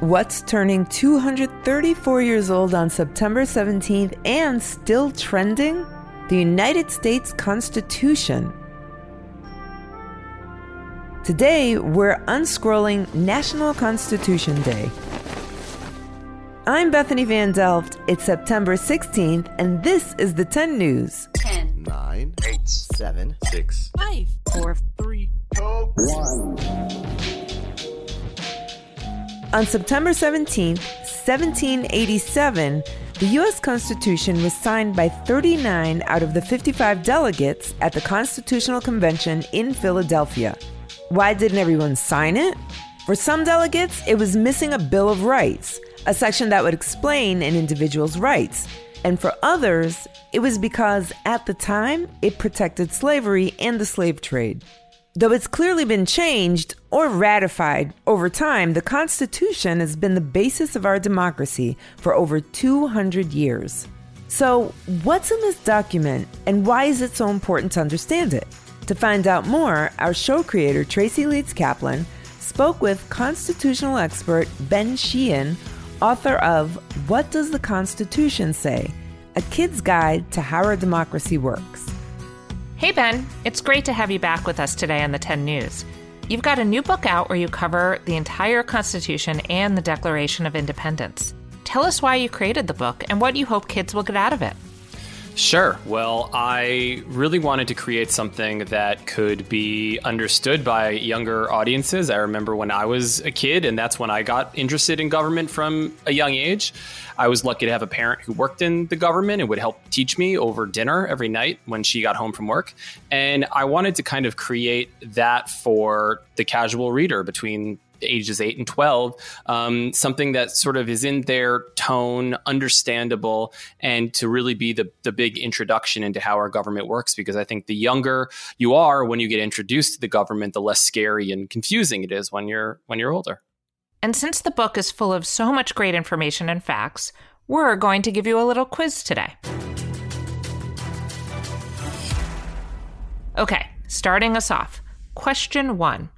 What's turning 234 years old on September 17th and still trending? The United States Constitution. Today, we're unscrolling National Constitution Day. I'm Bethany Van Delft. It's September 16th, and this is the 10 News. 10, 9, 8, 7, 6, 5, 4, 3, 2, 1. On September 17, 1787, the U.S. Constitution was signed by 39 out of the 55 delegates at the Constitutional Convention in Philadelphia. Why didn't everyone sign it? For some delegates, it was missing a Bill of Rights, a section that would explain an individual's rights. And for others, it was because at the time it protected slavery and the slave trade. Though it's clearly been changed or ratified over time, the Constitution has been the basis of our democracy for over 200 years. So, what's in this document and why is it so important to understand it? To find out more, our show creator, Tracy Leeds Kaplan, spoke with constitutional expert Ben Sheehan, author of What Does the Constitution Say? A Kid's Guide to How Our Democracy Works. Hey, Ben. It's great to have you back with us today on the 10 News. You've got a new book out where you cover the entire Constitution and the Declaration of Independence. Tell us why you created the book and what you hope kids will get out of it. Sure. Well, I really wanted to create something that could be understood by younger audiences. I remember when I was a kid, and that's when I got interested in government from a young age. I was lucky to have a parent who worked in the government and would help teach me over dinner every night when she got home from work. And I wanted to kind of create that for the casual reader between ages 8 and 12 um, something that sort of is in their tone understandable and to really be the, the big introduction into how our government works because i think the younger you are when you get introduced to the government the less scary and confusing it is when you're when you're older. And since the book is full of so much great information and facts we're going to give you a little quiz today. Okay starting us off. Question one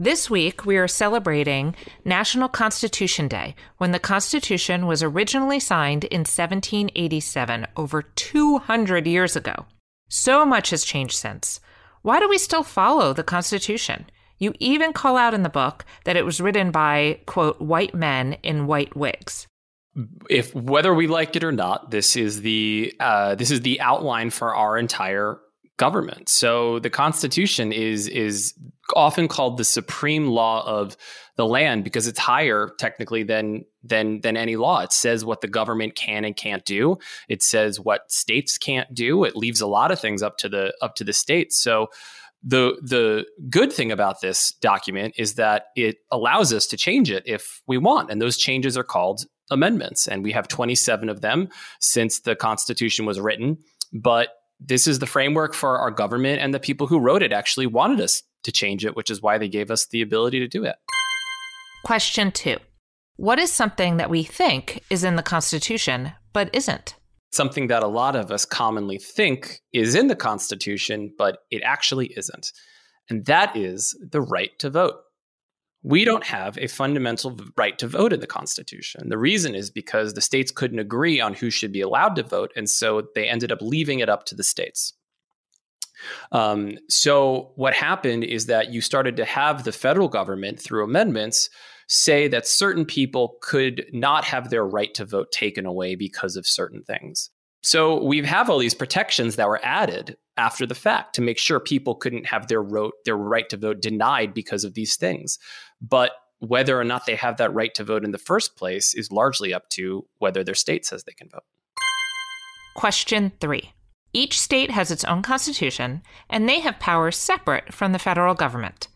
this week, we are celebrating National Constitution Day, when the Constitution was originally signed in 1787, over 200 years ago. So much has changed since. Why do we still follow the Constitution? You even call out in the book that it was written by, quote, white men in white wigs. If whether we like it or not, this is the uh, this is the outline for our entire government. So the Constitution is is often called the supreme law of the land because it's higher technically than than than any law. It says what the government can and can't do. It says what states can't do. It leaves a lot of things up to the up to the states. So the the good thing about this document is that it allows us to change it if we want and those changes are called amendments and we have 27 of them since the constitution was written but this is the framework for our government, and the people who wrote it actually wanted us to change it, which is why they gave us the ability to do it. Question two What is something that we think is in the Constitution but isn't? Something that a lot of us commonly think is in the Constitution, but it actually isn't. And that is the right to vote we don't have a fundamental right to vote in the Constitution. The reason is because the states couldn't agree on who should be allowed to vote, and so they ended up leaving it up to the states. Um, so, what happened is that you started to have the federal government, through amendments, say that certain people could not have their right to vote taken away because of certain things. So we have all these protections that were added after the fact to make sure people couldn't have their, ro- their right to vote denied because of these things. But whether or not they have that right to vote in the first place is largely up to whether their state says they can vote. Question three Each state has its own constitution, and they have powers separate from the federal government.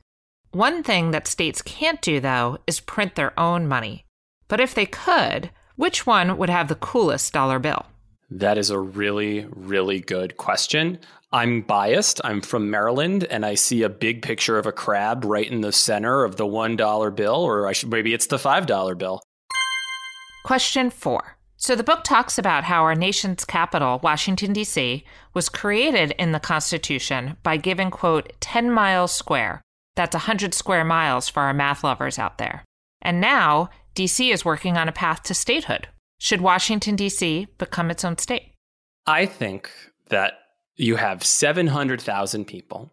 One thing that states can't do, though, is print their own money. But if they could, which one would have the coolest dollar bill? That is a really, really good question. I'm biased. I'm from Maryland, and I see a big picture of a crab right in the center of the $1 bill, or I should, maybe it's the $5 bill. Question four. So the book talks about how our nation's capital, Washington, D.C., was created in the Constitution by giving, quote, 10 miles square. That's 100 square miles for our math lovers out there. And now DC is working on a path to statehood. Should Washington, D.C. become its own state? I think that you have 700,000 people.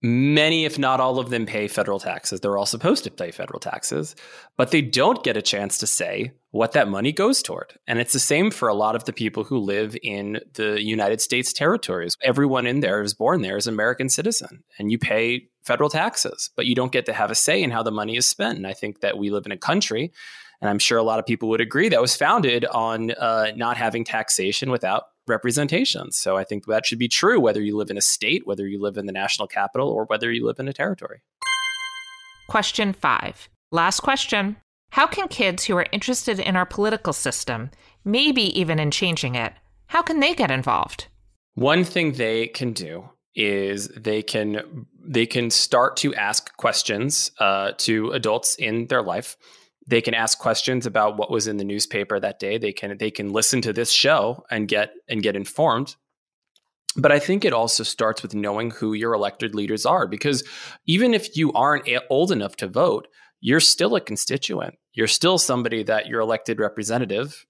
Many, if not all of them, pay federal taxes. They're all supposed to pay federal taxes, but they don't get a chance to say what that money goes toward. And it's the same for a lot of the people who live in the United States territories. Everyone in there is born there as an American citizen, and you pay federal taxes, but you don't get to have a say in how the money is spent. And I think that we live in a country, and I'm sure a lot of people would agree, that was founded on uh, not having taxation without representation. So I think that should be true whether you live in a state, whether you live in the national capital, or whether you live in a territory. Question five. Last question. How can kids who are interested in our political system, maybe even in changing it, how can they get involved? One thing they can do is they can they can start to ask questions uh, to adults in their life they can ask questions about what was in the newspaper that day. They can they can listen to this show and get and get informed. But i think it also starts with knowing who your elected leaders are because even if you aren't old enough to vote you're still a constituent. You're still somebody that your elected representative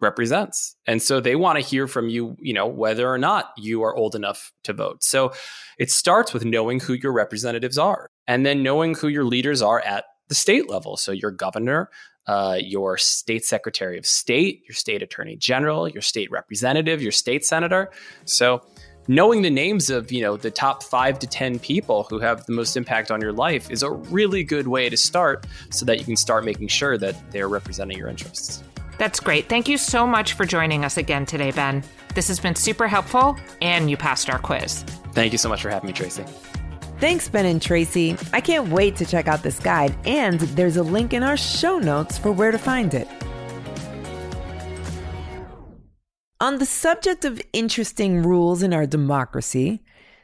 represents. And so they want to hear from you you know whether or not you are old enough to vote. So it starts with knowing who your representatives are and then knowing who your leaders are at the state level. So your governor, uh, your state secretary of state, your state attorney general, your state representative, your state senator. So knowing the names of you know the top five to ten people who have the most impact on your life is a really good way to start, so that you can start making sure that they're representing your interests. That's great. Thank you so much for joining us again today, Ben. This has been super helpful, and you passed our quiz. Thank you so much for having me, Tracy. Thanks, Ben and Tracy. I can't wait to check out this guide, and there's a link in our show notes for where to find it. On the subject of interesting rules in our democracy,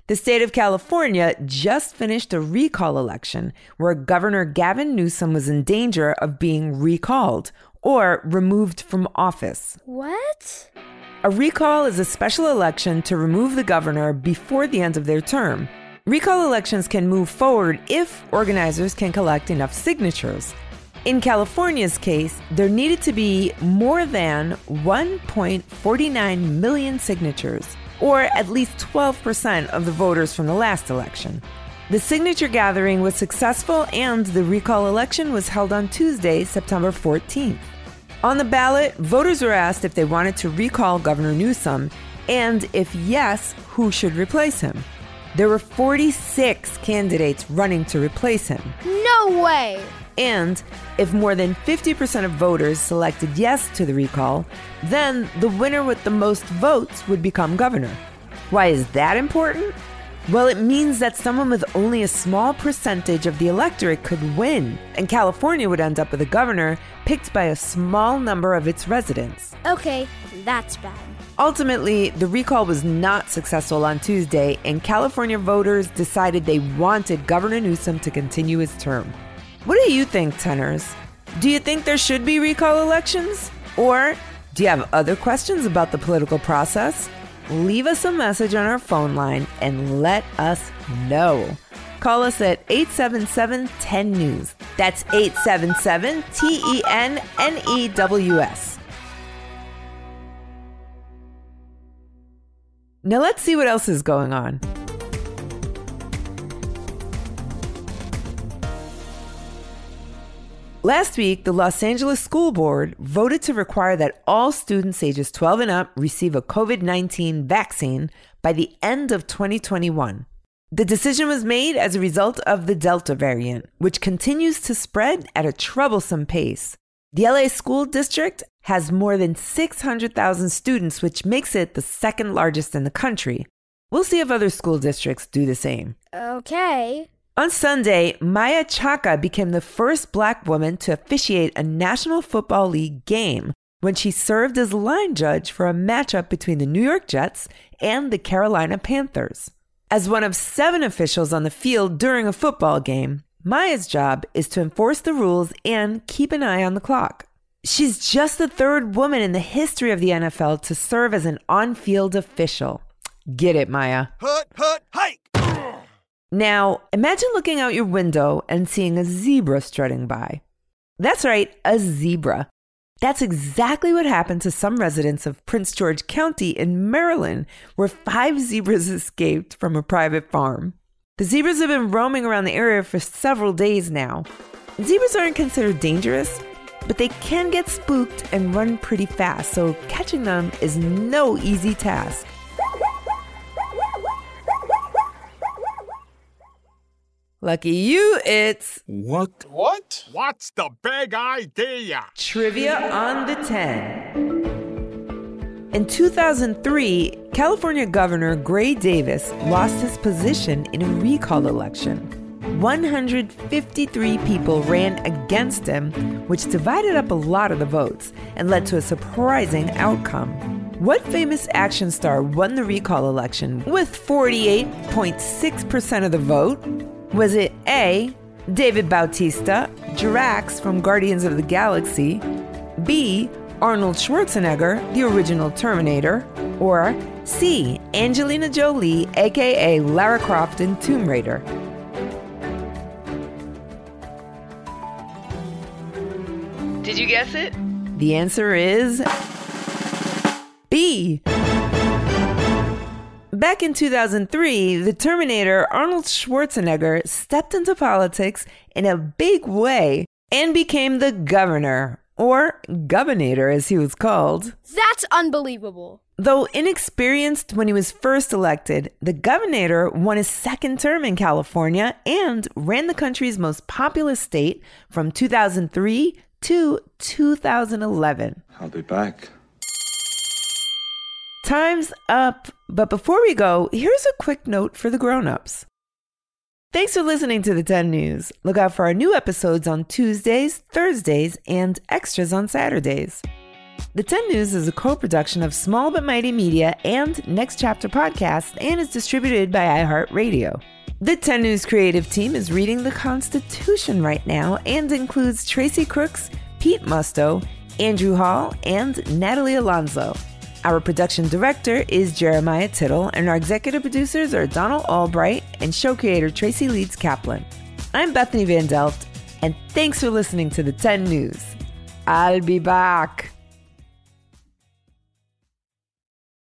the state of California just finished a recall election where Governor Gavin Newsom was in danger of being recalled or removed from office. What? A recall is a special election to remove the governor before the end of their term. Recall elections can move forward if organizers can collect enough signatures. In California's case, there needed to be more than 1.49 million signatures, or at least 12% of the voters from the last election. The signature gathering was successful and the recall election was held on Tuesday, September 14th. On the ballot, voters were asked if they wanted to recall Governor Newsom and if yes, who should replace him. There were 46 candidates running to replace him. No way! And if more than 50% of voters selected yes to the recall, then the winner with the most votes would become governor. Why is that important? Well, it means that someone with only a small percentage of the electorate could win, and California would end up with a governor picked by a small number of its residents. Okay, that's bad. Ultimately, the recall was not successful on Tuesday, and California voters decided they wanted Governor Newsom to continue his term. What do you think, tenors? Do you think there should be recall elections? Or do you have other questions about the political process? Leave us a message on our phone line and let us know. Call us at 877 10 News. That's 877 T E N N E W S. Now let's see what else is going on. Last week, the Los Angeles School Board voted to require that all students ages 12 and up receive a COVID 19 vaccine by the end of 2021. The decision was made as a result of the Delta variant, which continues to spread at a troublesome pace. The LA School District has more than 600,000 students, which makes it the second largest in the country. We'll see if other school districts do the same. Okay. On Sunday, Maia Chaka became the first black woman to officiate a National Football League game when she served as line judge for a matchup between the New York Jets and the Carolina Panthers. As one of seven officials on the field during a football game, Maia's job is to enforce the rules and keep an eye on the clock. She's just the third woman in the history of the NFL to serve as an on field official. Get it, Maia. Hut, hut, hike! Now, imagine looking out your window and seeing a zebra strutting by. That's right, a zebra. That's exactly what happened to some residents of Prince George County in Maryland, where five zebras escaped from a private farm. The zebras have been roaming around the area for several days now. Zebras aren't considered dangerous, but they can get spooked and run pretty fast, so catching them is no easy task. Lucky you, it's What? What? What's the big idea? Trivia on the 10. In 2003, California Governor Gray Davis lost his position in a recall election. 153 people ran against him, which divided up a lot of the votes and led to a surprising outcome. What famous action star won the recall election with 48.6% of the vote? Was it A. David Bautista, Drax from Guardians of the Galaxy, B. Arnold Schwarzenegger, the original Terminator, or C. Angelina Jolie, aka Lara Croft in Tomb Raider? Did you guess it? The answer is B. Back in 2003, the Terminator Arnold Schwarzenegger stepped into politics in a big way and became the governor, or governator as he was called. That's unbelievable. Though inexperienced when he was first elected, the governor won his second term in California and ran the country's most populous state from 2003 to 2011. I'll be back. Time's up. But before we go, here's a quick note for the grown-ups. Thanks for listening to the 10 News. Look out for our new episodes on Tuesdays, Thursdays, and extras on Saturdays. The 10 News is a co-production of Small But Mighty Media and Next Chapter Podcast and is distributed by iHeartRadio. The 10 News creative team is reading the Constitution right now and includes Tracy Crooks, Pete Musto, Andrew Hall, and Natalie Alonso. Our production director is Jeremiah Tittle, and our executive producers are Donald Albright and show creator Tracy Leeds Kaplan. I'm Bethany Van Delft, and thanks for listening to the 10 News. I'll be back.